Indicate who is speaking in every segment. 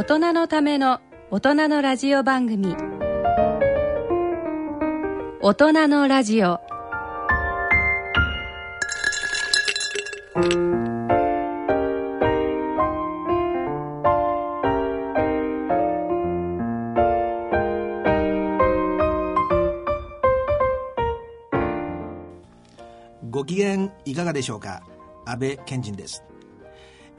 Speaker 1: 大人のための大人のラジオ番組。大人のラジオ。
Speaker 2: ご機嫌いかがでしょうか？安倍賢人です、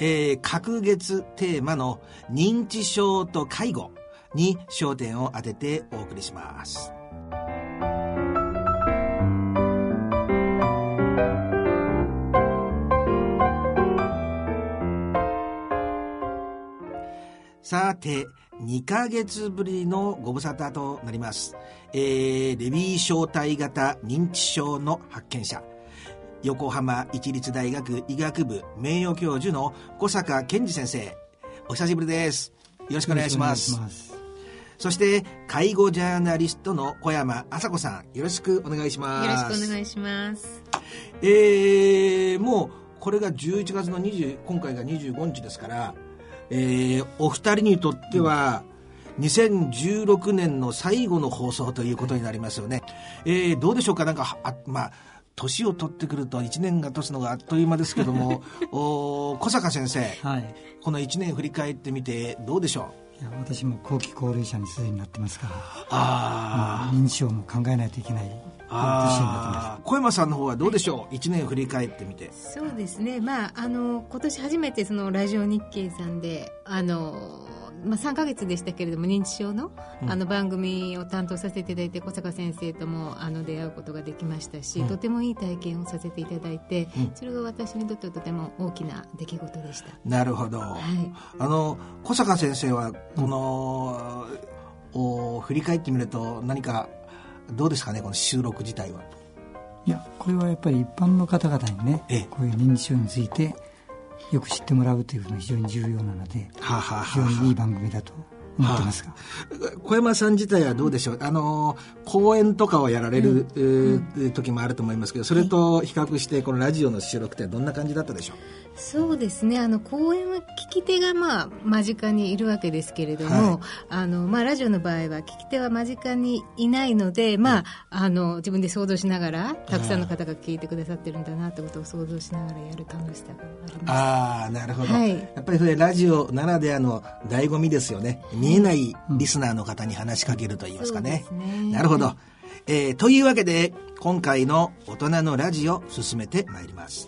Speaker 2: えー、各月テーマの認知症と介護に焦点を当ててお送りしますさて、2ヶ月ぶりのご無沙汰となります。えー、レビー小体型認知症の発見者。横浜市立大学医学部名誉教授の小坂健二先生。お久しぶりです。よろしくお願いします。そして、介護ジャーナリストの小山麻子さん。よろしくお願いします。
Speaker 3: よろしくお願いします。
Speaker 2: えー、もう、これが11月の20、今回が25日ですから、えー、お二人にとっては、2016年の最後の放送ということになりますよね。えー、どうでしょうか？なんか、あまあ、年を取ってくると1年が経つのがあっという間ですけども、お小坂先生、
Speaker 4: はい、
Speaker 2: この1年振り返ってみてどうでしょ
Speaker 4: いや私も後期高齢者にすでになってますから
Speaker 2: あ
Speaker 4: あ認知症も考えないといけない年になってます。
Speaker 2: 小山さんの方はどうでしょう？1年振り返ってみて。
Speaker 3: そうですね、まあ、あの今年初めてそのラジオ日経さんであの、まあ、3か月でしたけれども認知症の,、あの番組を担当させていただいて小坂先生ともあの出会うことができましたし、
Speaker 2: うん。
Speaker 3: とてもいい体験をさせていただいて、
Speaker 2: うん。
Speaker 3: それが私にとってとても大きな出来事でした。
Speaker 2: なるほど、
Speaker 3: はい。
Speaker 2: あの小坂先生はこの、お振り返ってみると何かどうですかねこの収録自体は。い
Speaker 4: やこれはやっぱり一般の方々にね
Speaker 2: ええ。
Speaker 4: こういう認知症についてよく知ってもらうというのが非常に重要なので
Speaker 2: はあ、はあ
Speaker 4: 非常
Speaker 2: は
Speaker 4: にいい番組だと思ってますが、
Speaker 2: あ、小山さん自体はどうでしょうあの講演とかをやられる、えー時もあると思いますけどそれと比較してこのラジオの収録ってどんな感じだったでしょう？
Speaker 3: そうですね。あの講演は聞き手が、まあ、間近にいるわけですけれども、
Speaker 2: はい。
Speaker 3: あのまあ、ラジオの場合は聞き手は間近にいないので、まあ、あの自分で想像しながらたくさんの方が聞いてくださってるんだなということを想像しながらやる楽しさがあります。
Speaker 2: ああなるほど、
Speaker 3: はい。
Speaker 2: やっぱりそれラジオならではの醍醐味ですよね。見えないリスナーの方に話しかけると言いますかね,、
Speaker 3: そうですね。
Speaker 2: なるほど、えーというわけで今回の大人のラジオ進めてまいります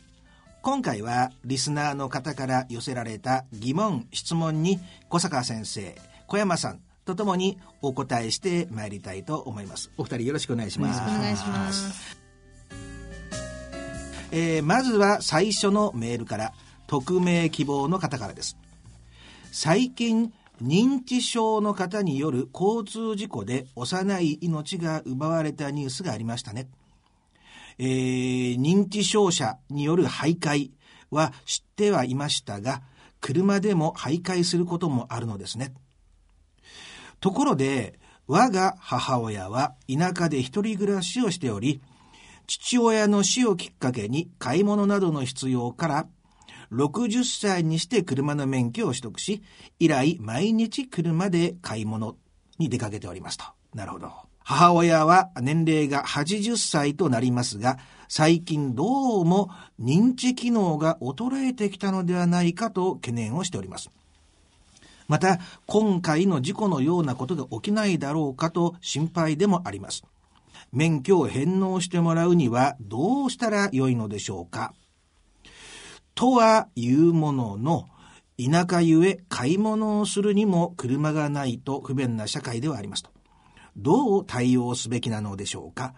Speaker 2: 今回はリスナーの方から寄せられた疑問質問に小坂先生小山さんとともにお答えしてまいりたいと思います。お二人よろしくお願いします。
Speaker 3: お願いします。
Speaker 2: えーまずは最初のメールから匿名希望の方からです。最近認知症の方による交通事故で幼い命が奪われたニュースがありましたねえー認知症者による徘徊は知ってはいましたが、車でも徘徊することもあるのですね。ところで、我が母親は田舎で一人暮らしをしており、父親の死をきっかけに買い物などの必要から、60歳にして車の免許を取得し、以来毎日車で買い物に出かけておりますと。なるほど。母親は年齢が80歳となりますが、最近どうも認知機能が衰えてきたのではないかと懸念をしております。また、今回の事故のようなことが起きないだろうかと心配でもあります。免許を返納してもらうにはどうしたらよいのでしょうかとはいうものの、田舎ゆえ買い物をするにも車がないと不便な社会ではありますと。どう対応すべきなのでしょうか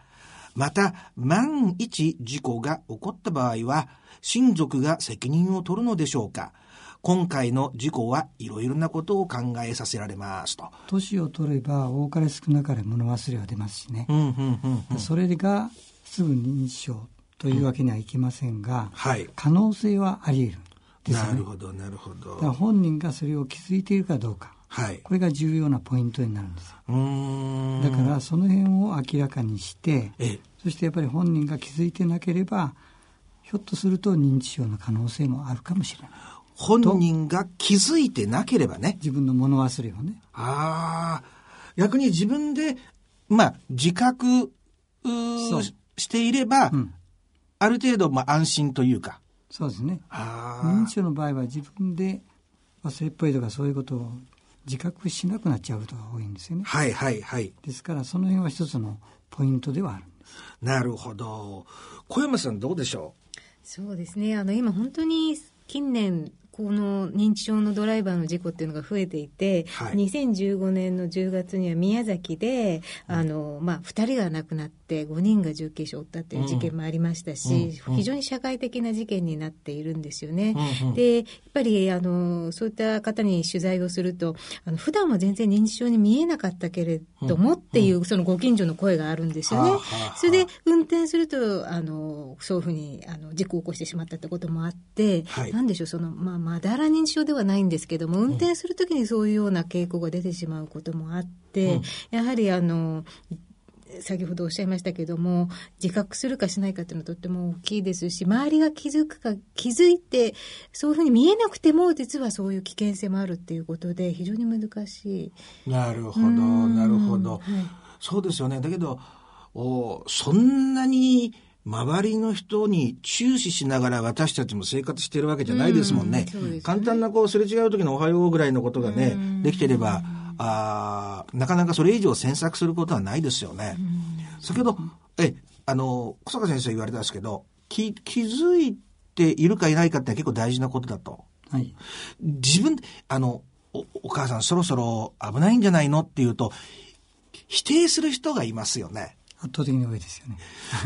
Speaker 2: また、万一事故が起こった場合は、親族が責任を取るのでしょうか今回の事故はいろいろなことを考えさせられますと。
Speaker 4: 年を取れば多かれ少なかれ物忘れは出ますしね、
Speaker 2: うんうんうんうん
Speaker 4: それがすぐ認知症というわけにはいきませんが、
Speaker 2: はい。
Speaker 4: 可能性はあり得るね
Speaker 2: なるほど、なるほど。
Speaker 4: 本人がそれを気づいているかどうか
Speaker 2: はい。
Speaker 4: これが重要なポイントになるんです。だからその辺を明らかにして
Speaker 2: ええ、
Speaker 4: そしてやっぱり本人が気づいてなければひょっとすると認知症の可能性もあるかもしれない。
Speaker 2: 本人が気づいてなければね。
Speaker 4: 自分の物忘れをね。
Speaker 2: ああ、逆に自分で、まあ、自覚していれば、
Speaker 4: うん。
Speaker 2: ある程度、まあ、安心というか。
Speaker 4: そうですね。
Speaker 2: あ
Speaker 4: 認知症の場合は自分で忘れっぽいとかそういうことを自覚しなくなっちゃうことが多いんですよね
Speaker 2: あ。はいはいはい。
Speaker 4: ですからその辺は一つのポイントではあるんです
Speaker 2: なるほど。小山さんどうでしょ
Speaker 3: そうですね。あの、今本当に近年、この認知症のドライバーの事故っていうのが増えていて、
Speaker 2: はい。
Speaker 3: 2015年の10月には宮崎で、あの、まあ、2人が亡くなって5人が重軽傷を負ったっていう事件もありましたし、
Speaker 2: うん。うん。
Speaker 3: 非常に社会的な事件になっているんですよね。
Speaker 2: うんうん。
Speaker 3: で、やっぱり、あの、そういった方に取材をすると、あの、普段は全然認知症に見えなかったけれどもっていう、そのご近所の声があるんですよね。それで、運転すると、あの、そういうふうに、あの、事故を起こしてしまったってこともあって、
Speaker 2: はい。
Speaker 3: なんでしょう、その、まあ、まだら認知症ではないんですけども、運転するときにそういうような傾向が出てしまうこともあって、やはり、あの、先ほどおっしゃいましたけども、自覚するかしないかっていうのはとっても大きいですし、周りが気づくか、気づいて、そういうふうに見えなくても、実はそういう危険性もあるっていうことで、非常に難しい。
Speaker 2: なるほど、なるほど。
Speaker 3: はい
Speaker 2: そうですよね。だけど、おそんなに周りの人に注視しながら私たちも生活してるわけじゃないですもんね。
Speaker 3: うんね
Speaker 2: 簡単なこうすれ違う時のおはようぐらいのことがね、できてれば、あーなかなかそれ以上詮索することはないですよね。先ほど、え、あの、小坂先生言われたんですけど、気、気づいているかいないかって結構大事なことだと。
Speaker 4: はい
Speaker 2: 自分で、あの、お、お母さんそろそろ危ないんじゃないのっていうと、否定する人がいますよね。
Speaker 4: 圧倒的に多いですよね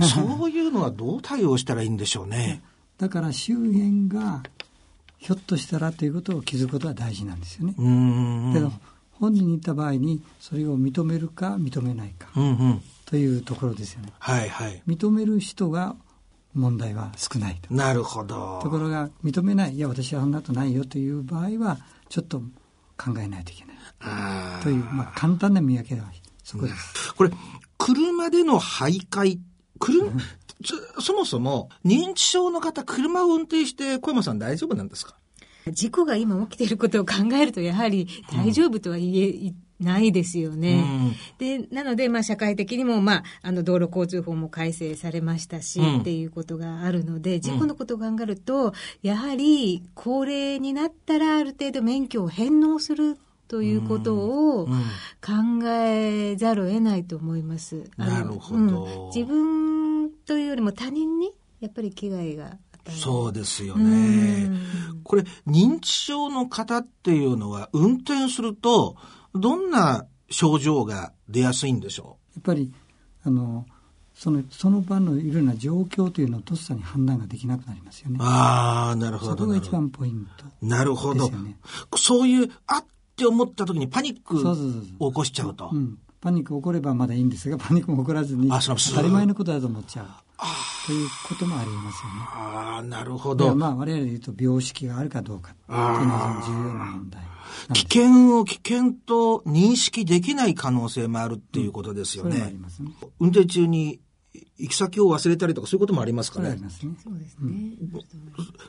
Speaker 2: そういうのはどう対応したらいいんでしょうね？
Speaker 4: だから周辺がひょっとしたらということを気づくことは大事なんですよね。本人に言った場合にそれを認めるか認めないか。というところですよね。
Speaker 2: はいはい。
Speaker 4: 認める人が問題は少ないと。
Speaker 2: なるほど。
Speaker 4: ところが認めない、いや私はそんなことないよという場合はちょっと考えないといけないという、まあ簡単な見分けはそこです。
Speaker 2: これ、車での徘徊、車、そそもそも、認知症の方、車を運転して、小山さん大丈夫なんですか？
Speaker 3: 事故が今起きていることを考えると、やはり大丈夫とは言えないですよね。で、なので、まあ、社会的にも、まあ、あの、道路交通法も改正されましたし、
Speaker 2: うん。
Speaker 3: っていうことがあるので、事故のことを考えると、やはり、高齢になったら、ある程度免許を返納するということを
Speaker 2: うん
Speaker 3: 考えざるを得ないと思います。あの
Speaker 2: なるほど
Speaker 3: うん自分というよりも他人に、やっぱり危害が。
Speaker 2: そうですよ
Speaker 3: う
Speaker 2: ね
Speaker 3: ん。
Speaker 2: これ、認知症の方っていうのは、運転すると、どんな症状が出やすいんでしょ
Speaker 4: やっぱりあのそのその場のいろいろな状況というのをとっさに判断ができなくなりますよね
Speaker 2: う。ああ、なるほど。
Speaker 4: そこが一番ポイント。
Speaker 2: なるほど。そういう、あって思った時にパニックを起こしちゃうと。
Speaker 4: うん、パニック起こればまだいいんですが、パニックも起こらずに、当たり前のことだと思っちゃう。ということもありますよね。
Speaker 2: ああ、なるほど。
Speaker 4: まあ、我々で言うと、病識があるかどうかっていうのは重要な問題。
Speaker 2: 危険を危険と認識できない可能性もあるっていうことですよね。
Speaker 4: りますね。
Speaker 2: 運転中に行き先を忘れたりとかそういうこともありますかね？
Speaker 4: それはあり。ますね。
Speaker 3: そうですね。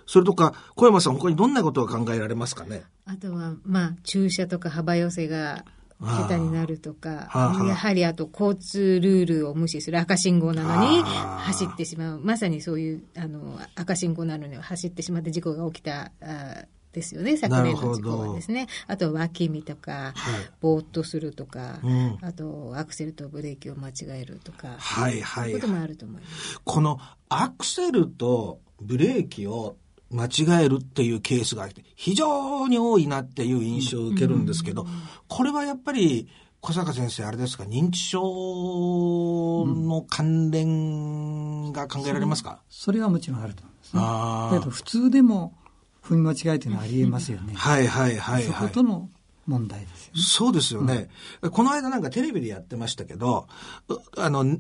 Speaker 2: それとか、小山さん他にどんなことが考えられますかね？
Speaker 3: あとは、まあ、駐車とか幅寄せが下手になるとか、やはりあと交通ルールを無視する赤信号なのに走ってしまう。まさにそういう、あの、赤信号なのに走ってしまって事故が起きた、あですよね、昨年の事故はですね。あと脇見とか、
Speaker 2: はい。
Speaker 3: ぼーっとするとか、
Speaker 2: うん。
Speaker 3: あとアクセルとブレーキを間違えるとか、
Speaker 2: はいはい。
Speaker 3: いうこともあると思います。
Speaker 2: このアクセルとブレーキを間違えるっていうケースが非常に多いなっていう印象を受けるんですけど、これはやっぱり小坂先生あれですか認知症の関連が考えられますか、
Speaker 4: それはもちろんあると思いますね。
Speaker 2: あー。
Speaker 4: だけど、普通でも踏み間違いというのはありえますよね。
Speaker 2: はいはいはい
Speaker 4: そ
Speaker 2: はい
Speaker 4: ことの問題ですよね。
Speaker 2: そうですよね、この間なんかテレビでやってましたけど、うあの、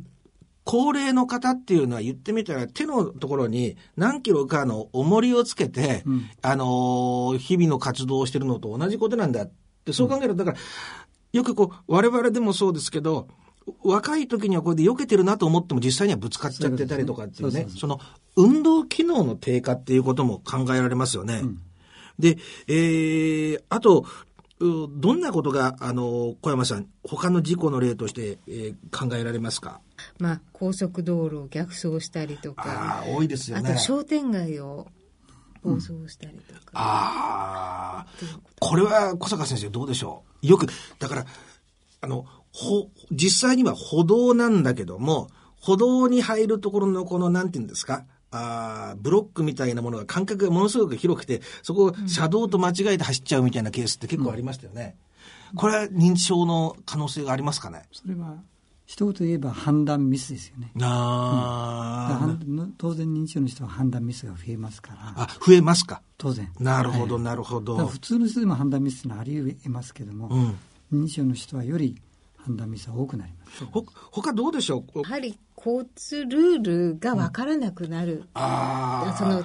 Speaker 2: 高齢の方っていうのは言ってみたら手のところに何キロかの重りをつけて、
Speaker 4: うん
Speaker 2: あのー日々の活動をしてるのと同じことなんだって、そう考えると、だから、よくこう、我々でもそうですけど、若い時にはこれで避けてるなと思っても実際にはぶつかっちゃってたりとかっていうね
Speaker 4: そ
Speaker 2: の運動機能の低下っていうことも考えられますよね。で、えー、あと、うどんなことが、あの、小山さん、他の事故の例として、えー考えられますか？
Speaker 3: まあ、高速道路を逆走したりとか、
Speaker 2: ああ、多いですよね。
Speaker 3: あと商店街を暴走したりとか。
Speaker 2: ああ、これは小坂先生どうでしょう？よく、だから、あの、ほ、実際には歩道なんだけども、歩道に入るところのこの、なんていうんですか？あーブロックみたいなものが間隔がものすごく広くて、そこを車道と間違えて走っちゃうみたいなケースって結構ありましたよね。これは認知症の可能性がありますかね？
Speaker 4: それは、一言で言えば判断ミスですよね。
Speaker 2: あー
Speaker 4: 判当然認知症の人は判断ミスが増えますから、
Speaker 2: あ、増えますか？
Speaker 4: 当然。
Speaker 2: なるほど、
Speaker 4: はい
Speaker 2: なるほど。
Speaker 4: だから普通の人でも判断ミスってのはあり得ますけども、
Speaker 2: うん。
Speaker 4: 認知症の人はより判断ミスは多くなります。
Speaker 2: ほ、他どうでしょう？
Speaker 3: やはり交通ルールが分からなくなる。
Speaker 2: ああ。
Speaker 3: その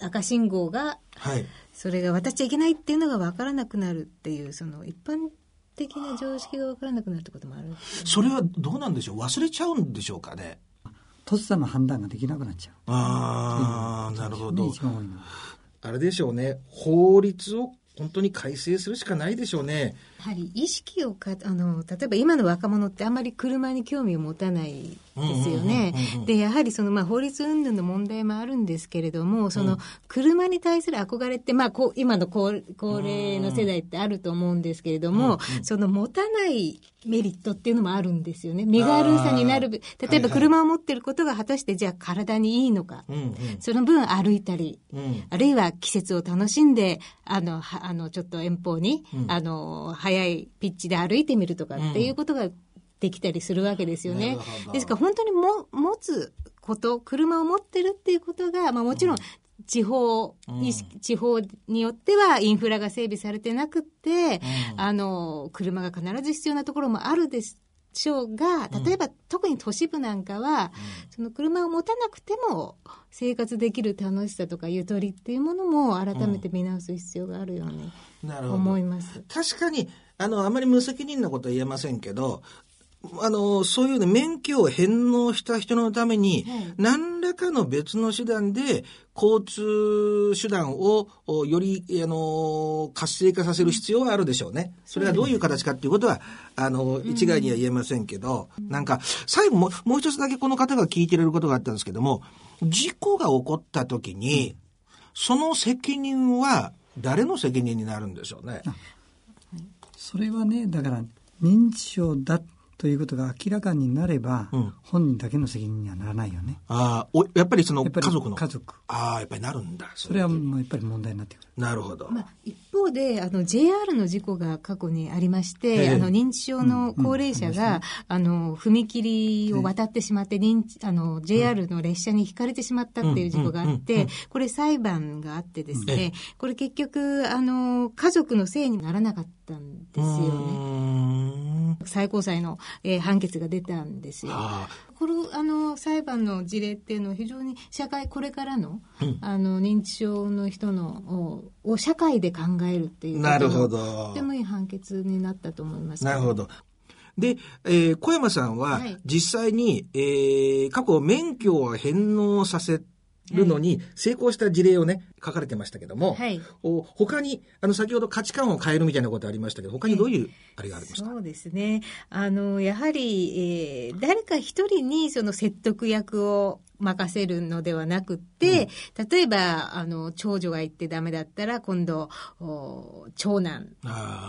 Speaker 3: 赤信号が、
Speaker 2: はい。
Speaker 3: それが渡っちゃいけないっていうのが分からなくなるっていう、その一般的な常識が分からなくなるってこともある。
Speaker 2: それはどうなんでしょう？忘れちゃうんでしょうかね？
Speaker 4: とっさの判断ができなくなっちゃう。
Speaker 2: ああ、なるほど。あれでしょうね。法律を本当に改正するしかないでしょうね。
Speaker 3: やはり意識をか、あの、例えば今の若者ってあんまり車に興味を持たないですよね
Speaker 2: うんうんうんうん。
Speaker 3: で、やはりその、まあ、法律云々の問題もあるんですけれども、その、車に対する憧れって、まあ、こう、今の高高齢の世代ってあると思うんですけれども、その持たないメリットっていうのもあるんですよね。身軽さになる。例えば車を持ってることが果たしてじゃあ体にいいのか。
Speaker 2: うんうん。
Speaker 3: その分歩いたり、
Speaker 2: うん。
Speaker 3: あるいは季節を楽しんで、あの、はあの、ちょっと遠方に、
Speaker 2: うん
Speaker 3: あの、速いピッチで歩いてみるとかっていうことができたりするわけですよね。ですから本当にも持つこと、車を持ってるっていうことが、まあもちろん、地方意識、地方によってはインフラが整備されてなくって、あの、車が必ず必要なところもあるでしょうが、例えば、特に都市部なんかは、その車を持たなくても生活できる楽しさとかゆとりっていうものも改めて見直す必要があるように。思います。
Speaker 2: 確かに、あの、あまり無責任なことは言えませんけど、あの、そういうね、免許を返納した人のために、
Speaker 3: はい。
Speaker 2: 何らかの別の手段で、交通手段を、おより、あの、活性化させる必要はあるでしょうね。それがどういう形かっていうことは、あの、一概には言えませんけど、なんか、最後も、もう一つだけこの方が聞いてれることがあったんですけども、事故が起こった時に、その責任は、誰の責任になるんでしょうね？
Speaker 4: それはね、だから認知症だということが明らかになれば、
Speaker 2: うん
Speaker 4: 本人だけの責任にはならないよね。
Speaker 2: ああ、おやっぱりその
Speaker 4: やっぱり
Speaker 2: 家族の。
Speaker 4: 家族。
Speaker 2: ああ、やっぱりなるんだ。
Speaker 4: それはもうやっぱり問題になってくる。
Speaker 2: なるほど。
Speaker 3: まあ、一方で、あの、JR の事故が過去にありまして、
Speaker 2: ええ。
Speaker 3: あの、認知症の高齢者が、あの、踏切を渡ってしまって、認知、あの、JR の列車にひかれてしまったっていう事故があっ
Speaker 2: うんうんうんう
Speaker 3: て
Speaker 2: ん、
Speaker 3: これ裁判があってです
Speaker 2: ええ
Speaker 3: ね、これ結局、あの、家族のせいにならなかった。ったんですよね。最高裁の、えー、判決が出たんですよ。これあの裁判の事例っていうのは非常に社会これからのうん、あの認知症の人のを社会で考えるっていう
Speaker 2: なるほど
Speaker 3: とてもいい判決になったと思います。
Speaker 2: なるほど。で、えー、小山さんは実際に、はい、えー、過去免許を返納させるのに成功した事例をね、書かれてましたけども、はい、お他に、あの、先ほど価値観を変えるみたいなことありましたけど、他にどういう、あれがありますか、
Speaker 3: そうですね。あの、やはり、えー、誰か一人にその説得役を任せるのではなくて、うん、例えば、あの、長女が言ってダメだったら、今度、長男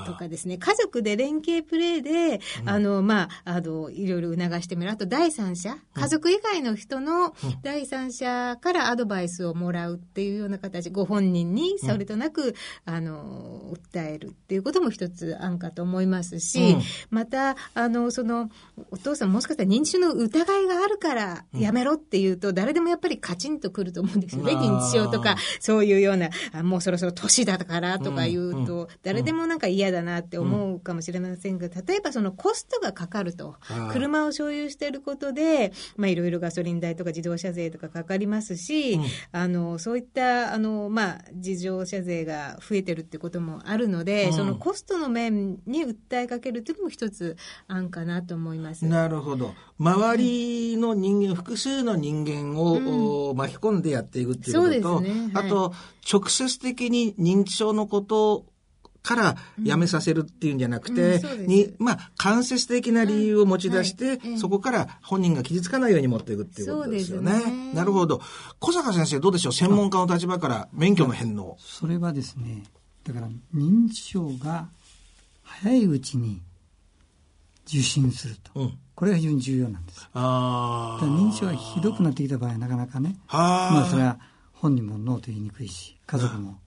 Speaker 3: とかですね、家族で連携プレーで、うん、あの、まあ、あの、いろいろ促してみる。あと、第三者、家族以外の人の第三者からアドバイスをもらうっていうような形、ご本人にそれとなく、あの、訴えるっていうことも一つ案かと思いますし、また、あの、その、お父さんもしかしたら認知症の疑いがあるからやめろっていうと、誰でもやっぱりカチンとくると思うんですよね。認知症とか、そういうような、あもうそろそろ年だからとか言うと、誰でもなんか嫌だなって思うかもしれませんが、例えばそのコストがかかると。車を所有していることで、まあいろいろガソリン代とか自動車税とかかかりますし、あの、そういった、あの、まあ、自動車税が増えてるってこともあるので、そのコストの面に訴えかけるっていうのも一つ案かなと思います。
Speaker 2: なるほど。周りの人間、複数の人間を、巻き込んでやっていくっていうことと、ね。はい、あと、直接的に認知症のことからやめさせるっていうんじゃなくて、うんうん、に、まあ、間接的な理由を持ち出して、はい、そこから本人が傷つかないように持っていくっていうことですよね。ね。なるほど。小坂先生、どうでしょう？専門家の立場から免許の返納。
Speaker 4: それはですね、だから認知症が早いうちに受診すると。うんこれが非常に重要なんです。あ認知症がひどくなってきた場合はなかなかね、まあそれは本人もノーと言いにくいし、家族も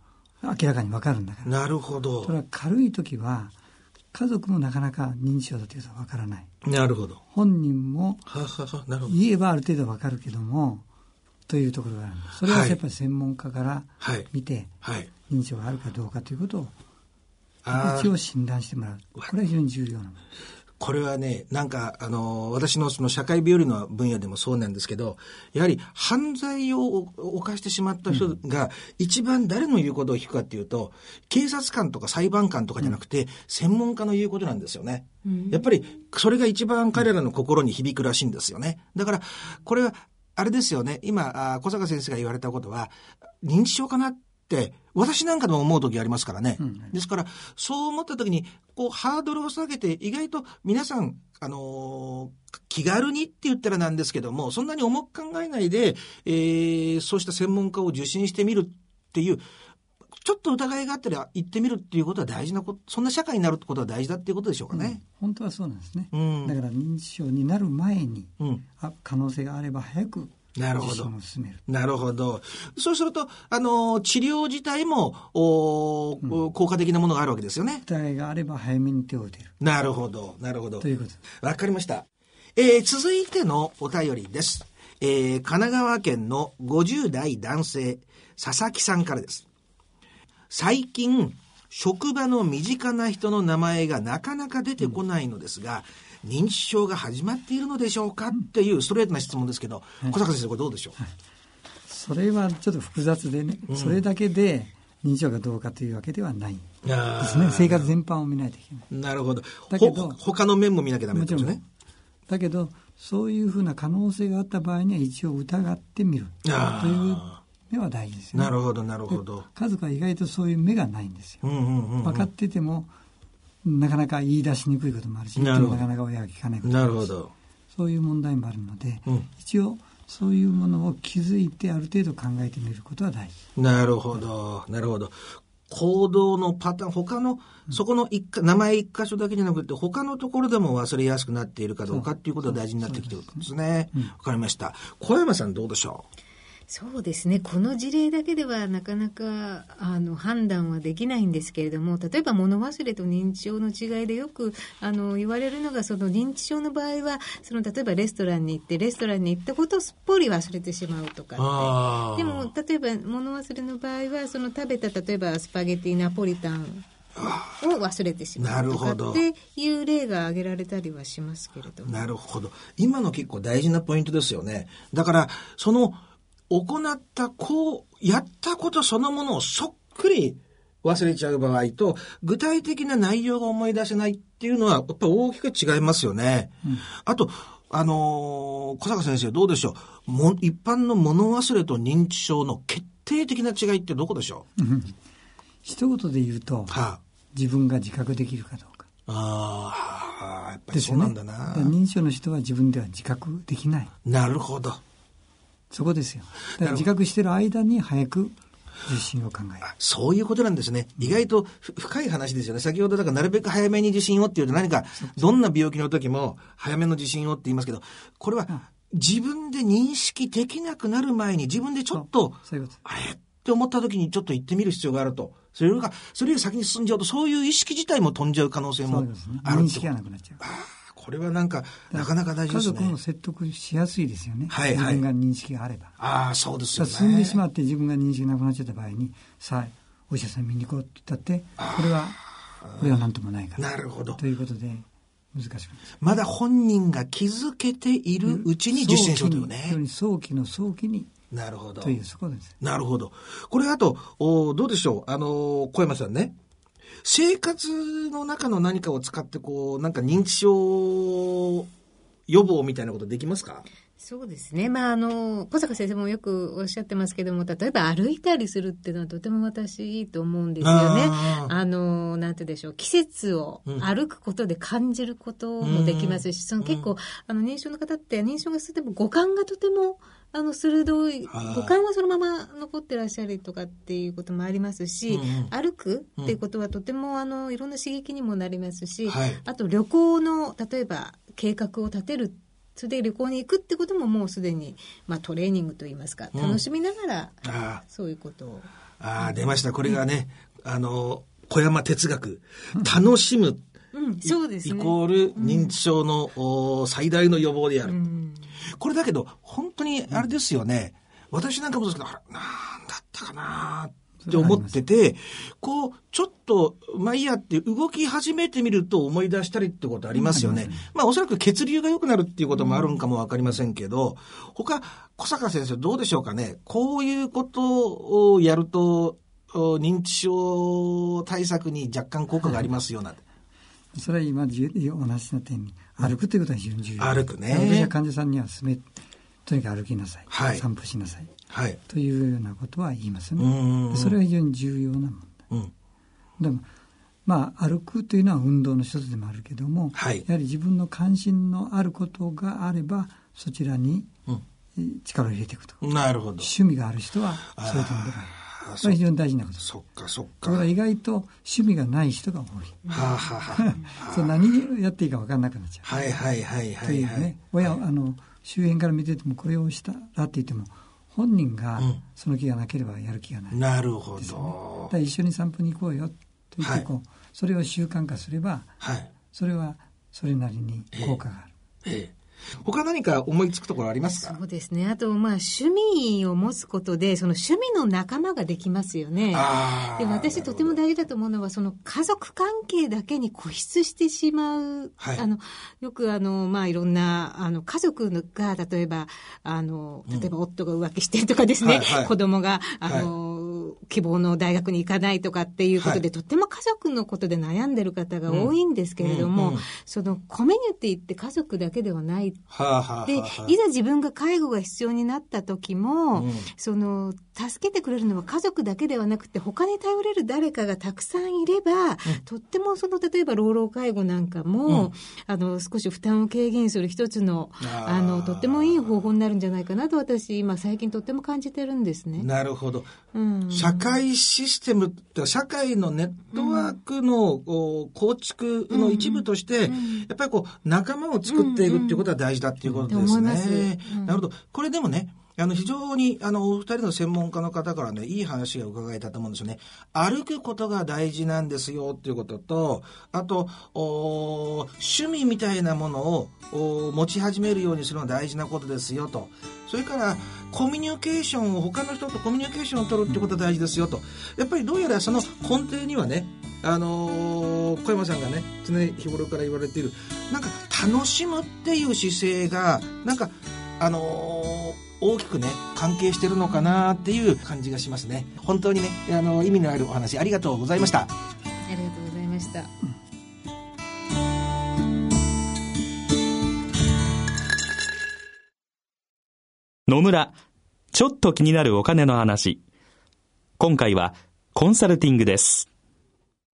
Speaker 4: 明らかにわかるんだから。
Speaker 2: なるほど。
Speaker 4: それは軽い時は、家族もなかなか認知症だというとわからない。
Speaker 2: なるほど。
Speaker 4: 本人も言えばある程度わかるけども、というところがある。それはやっぱり専門家から見て、認知症があるかどうかということを、一応診断してもらう。これは非常に重要なものです。
Speaker 2: これはね、なんか、あの、私のその社会病理の分野でもそうなんですけど、やはり犯罪を犯してしまった人が一番誰の言うことを聞くかっていうと、警察官とか裁判官とかじゃなくて、専門家の言うことなんですよね。やっぱり、それが一番彼らの心に響くらしいんですよね。だから、これは、あれですよね。今、小坂先生が言われたことは、認知症かなっ、私なんかでも思う時ありますからね。うん、ですから、そう思った時に、こう、ハードルを下げて、意外と皆さん、あのー、気軽にって言ったらなんですけども、そんなに重く考えないで、えー、そうした専門家を受診してみるっていう、ちょっと疑いがあったら行ってみるっていうことは大事なこと、そんな社会になるってことは大事だっていうことでしょうかね。
Speaker 4: うん、本当はそうなんですね。うん、だから認知症になる前に、うん、可能性があれば早く
Speaker 2: なるほど。なるほど。そうすると、あの、治療自体も、お、うん、効果的なものがあるわけですよね。
Speaker 4: 期待があれば早めに手を打てる。
Speaker 2: なるほど、なるほど。
Speaker 4: ということ
Speaker 2: わかりました。えー、続いてのお便りです。えー、神奈川県の50代男性、佐々木さんからです。最近、職場の身近な人の名前がなかなか出てこないのですが、うん認知症が始まっているのでしょうかっていうストレートな質問ですけど、はい、小坂先生これどうでしょう、はい、
Speaker 4: それはちょっと複雑でね、うん、それだけで認知症がどうかというわけではない。ですね。生活全般を見ないといけない。
Speaker 2: なるほど。だけど他の面も見なきゃダメですね。
Speaker 4: だけどそういうふうな可能性があった場合には一応疑ってみる。という目は大事ですよ
Speaker 2: ね。なるほどなるほど。
Speaker 4: 家族は意外とそういう目がないんですよ、うんうんうんうん、分かっててもなかなか言い出しにくいこともあるし、なかなか親が聞かないこともあるし、なるほどそういう問題もあるので、うん、一応、そういうものを気づいてある程度考えてみることは大事。
Speaker 2: なるほど、なるほど。行動のパターン、他の、そこの一か、名前一箇所だけじゃなくて、他のところでも忘れやすくなっているかどうかっていうことが大事になってきてるんですね。わ、かりました。小山さんどうでしょう？
Speaker 3: そうですね、この事例だけではなかなかあの判断はできないんですけれども、例えば物忘れと認知症の違いでよくあの言われるのが、その認知症の場合は、その例えばレストランに行って、レストランに行ったことをすっぽり忘れてしまうとかでも例えば物忘れの場合は、その食べた例えばスパゲティナポリタンを忘れてしまうとかっていう例が挙げられたりはしますけれども。
Speaker 2: なるほど。今の結構大事なポイントですよね。だから、その、行った、こう、やったことそのものをそっくり忘れちゃう場合と、具体的な内容が思い出せないっていうのは、やっぱり大きく違いますよね。うん、あと、あのー、小坂先生どうでしょう？も一般の物忘れと認知症の決定的な違いってどこでしょう、
Speaker 4: 一言で言うと、はあ、自分が自覚できるかどうか。
Speaker 2: ああ、やっぱりそうなんだな、
Speaker 4: ね、認知症の人は自分では自覚できない。
Speaker 2: なるほど。
Speaker 4: そこですよ。だから自覚してる間に早く受診を考える。
Speaker 2: そういうことなんですね。意外と深い話ですよね。先ほどだからなるべく早めに受診をっていうと何か、どんな病気の時も早めの受診をって言いますけど、これは自分で認識できなくなる前に自分でちょっと、あれ？って思った時にちょっと行ってみる必要があると。それが、それより先に進んじゃうと、そういう意識自体も飛んじゃう可能性もあると。そうですね。
Speaker 4: 認識がなくなっちゃう。
Speaker 2: これはなんか、なかなか大事ですね。
Speaker 4: 家族も説得しやすいですよね。はい、はい、自分が認識があれば。
Speaker 2: ああ、そうですよね。
Speaker 4: 進んでしまって自分が認識なくなっちゃった場合に、さあ、お医者さん見に行こうって言ったって、これは、これは何ともないから。
Speaker 2: なるほど。
Speaker 4: ということで、難しく
Speaker 2: まだ本人が気づけているうちに受診しようというね。
Speaker 4: 早期の早期に。
Speaker 2: なるほど。
Speaker 4: という、そこです。
Speaker 2: なるほど。これあと、おどうでしょう？あの、小山さんね。生活の中の何かを使って、こう、なんか認知症予防みたいなことできますか？
Speaker 3: そうですね。まあ、あの、小坂先生もよくおっしゃってますけども、例えば歩いたりするっていうのはとても私いいと思うんですよね。あの、なんてでしょう、季節を歩くことで感じることもできますし、うん、その結構、あの、認知症の方って認知症が進んでも五感がとても、あの、鋭い、五感はそのまま残ってらっしゃるとかっていうこともありますし、うん、歩くっていうことはとても、あの、いろんな刺激にもなりますし、はい、あと旅行の、例えば、計画を立てるそれで旅行に行くってことももうすでに、まあ、トレーニングといいますか楽しみながら、うん、そういうことを。
Speaker 2: ああ出ました。これがね、うん、あの小山哲学。楽しむ、
Speaker 3: うん、そうです、
Speaker 2: ね、イコール認知症の、うん、最大の予防である、これだけど本当にあれですよね、私なんかもそうですけどなんだったかなって思ってて、こう、ちょっと、まあいいやって動き始めてみると思い出したりってことありますよね。まあおそらく血流が良くなるっていうこともあるんかもわかりませんけど、他、小坂先生どうでしょうかね。こういうことをやると、認知症対策に若干効果がありますような。
Speaker 4: それは今お話しな点に、歩くということは非常に重要。
Speaker 2: 歩くね。
Speaker 4: 私は患者さんにはすめ、とにかく歩きなさい。はい、散歩しなさい。はい、というようなことは言いますね。それは非常に重要な問題。うん、でもまあ、歩くというのは運動の一つでもあるけども、はい、やはり自分の関心のあることがあればそちらに力を入れていくと、
Speaker 2: うん、なるほど
Speaker 4: 趣味がある人はそういう点ではこれ非常に大事なこと
Speaker 2: そっかそっか。
Speaker 4: だ意外と趣味がない人が多い。はあ、は そう何やっていいか分からなくなっちゃう。
Speaker 2: はいはいはいはい、はい。という
Speaker 4: ね、親、あの、周辺から見ててもこれをしたらって言っても、本人がその気がなければやる気がない、
Speaker 2: ね、なるほど。
Speaker 4: 一緒に散歩に行こうよと言ってこう、はい、それを習慣化すれば、はい、それはそれなりに効果がある。えーえー
Speaker 2: 他何か思いつくところありますか？
Speaker 3: そうですね。あと、まあ、趣味を持つことで、その趣味の仲間ができますよね。で私、とても大事だと思うのは、その家族関係だけに固執してしまう。はい、あの、よく、あの、まあ、いろんな、あの、家族が、例えば、あの、例えば夫が浮気してとかですね、うんはいはい、子供が、あの、はい希望の大学に行かないとかっていうことで、はい、とっても家族のことで悩んでる方が多いんですけれども、うんうんうん、そのコミュニティって家族だけではないはあはあ、で、いざ自分が介護が必要になった時も、うん、その、助けてくれるのは家族だけではなくて、他に頼れる誰かがたくさんいれば、うん、とってもその、例えば老老介護なんかも、うん、あの、少し負担を軽減する一つの、あの、とってもいい方法になるんじゃないかなと私、今最近とっても感じてるんですね。
Speaker 2: なるほど。うん、社会システムって社会のネットワークの、構築の一部として、やっぱりこう、仲間を作っていくっていうことは大事だっていうことですね。なるほど。これでもね、あの、非常に、あの、お二人の専門家の方からね、いい話が伺えたと思うんですよね。歩くことが大事なんですよっていうことと、あと、趣味みたいなものを持ち始めるようにするのは大事なことですよと。それから、コミュニケーションを、他の人とコミュニケーションを取るってことが大事ですよと。やっぱりどうやらその根底にはね、あのー、小山さんがね、常日頃から言われている、なんか楽しむっていう姿勢が、なんか、あのー大きくね関係してるのかなっていう感じがしますね。本当にねあの意味のあるお話ありがとうございました。あ
Speaker 3: りがとうございました。
Speaker 5: 野村ちょっと気になるお金の話今回はコンサルティングです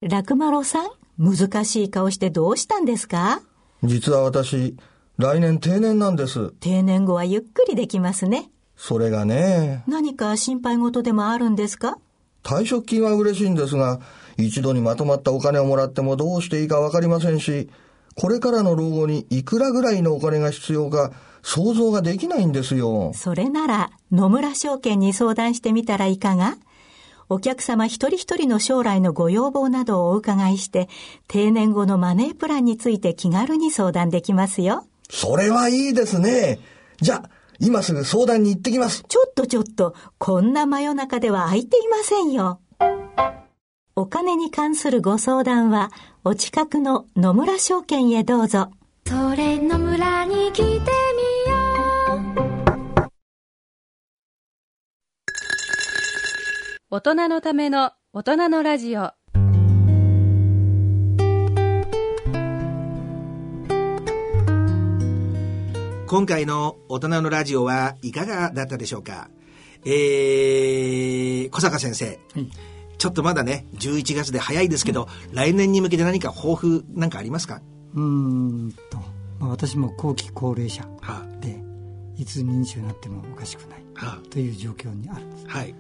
Speaker 6: 楽丸さん難しい顔してどうしたんですか？
Speaker 7: 実は私来年定年なんです。
Speaker 6: 定年後はゆっくりできますね。
Speaker 7: それがね。
Speaker 6: 何か心配事でもあるんですか？
Speaker 7: 退職金は嬉しいんですが、一度にまとまったお金をもらってもどうしていいかわかりませんし、これからの老後にいくらぐらいのお金が必要か想像ができないんですよ。
Speaker 6: それなら野村証券に相談してみたらいかが？お客様一人一人の将来のご要望などをお伺いして、定年後のマネープランについて気軽に相談できますよ。
Speaker 7: それはいいですね。じゃあ、今すぐ相談に行ってきます。
Speaker 6: ちょっとちょっと、こんな真夜中では空いていませんよ。お金に関するご相談は、お近くの野村証券へどうぞ。
Speaker 8: それ野村に来てみよう。
Speaker 1: 大人のための大人のラジオ。
Speaker 2: 今回の大人のラジオはいかがだったでしょうか？えー、小坂先生。はいちょっとまだね、11月で早いですけど、うん、来年に向けて何か抱負なんかありますか？
Speaker 4: うんと、まあ、私も後期高齢者で、はあ、いつ認知症になってもおかしくない、はあ、という状況にあるんです、はい、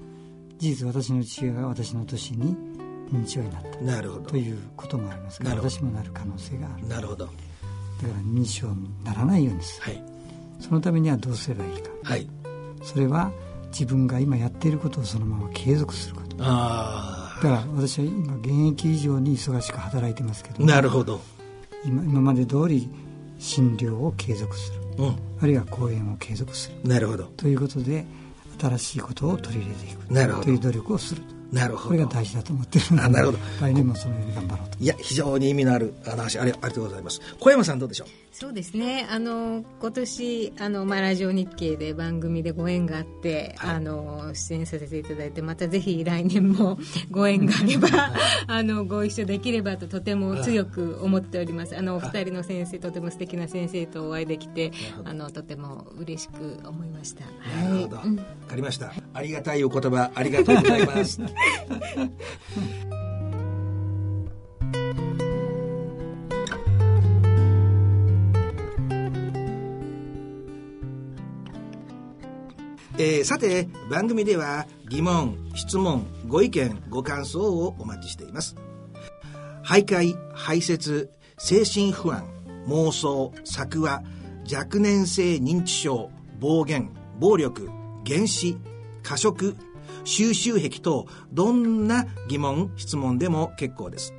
Speaker 4: 事実私の父親が私の年に認知症になったなるほど。ということもありますから私もなる可能性がある。
Speaker 2: なるほど。だか
Speaker 4: ら認知症にならないようにする、はい。そのためにはどうすればいいか、はい、それは自分が今やっていることをそのまま継続することあだから私は今現役以上に忙しく働いてますけど
Speaker 2: なるほど。
Speaker 4: 今今まで通り診療を継続する、うん、あるいは講演を継続する。
Speaker 2: なるほど。
Speaker 4: ということで新しいことを取り入れていく。なるほど。という努力をする
Speaker 2: なるほど。
Speaker 4: これが大事だと思ってるので、なるほど。来年もそのように頑張ろうと。
Speaker 2: いや、非常に意味のある話ありがとうございます。小山さんどうでしょう？
Speaker 3: そうですね。あの、今年、あの、まあ、ラジオ日経で番組でご縁があって、はい、あの、出演させていただいて、またぜひ来年も ご縁があれば、はい、あの、ご一緒できればととても強く思っております。あの、お二人の先生、とても素敵な先生とお会いできて、あの、とても嬉しく思いました。
Speaker 2: なるほど。わ、はい、かりました。ありがたいお言葉、ありがとうございます。えー、さて番組では疑問質問ご意見ご感想をお待ちしています。徘徊排泄精神不安妄想作話若年性認知症暴言暴力原子過食収集癖等、どんな疑問、質問でも結構です。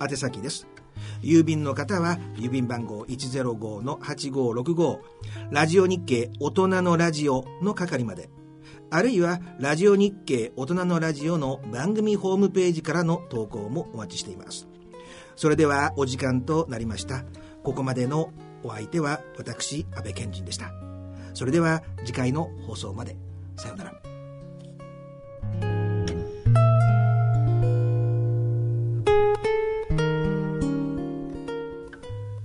Speaker 2: 宛先です。郵便の方は、郵便番号105-8565、ラジオ日経大人のラジオの係まで。あるいは、ラジオ日経大人のラジオの番組ホームページからの投稿もお待ちしています。それでは、お時間となりました。ここまでのお相手は、私、安倍賢人でした。それでは、次回の放送まで。さようなら。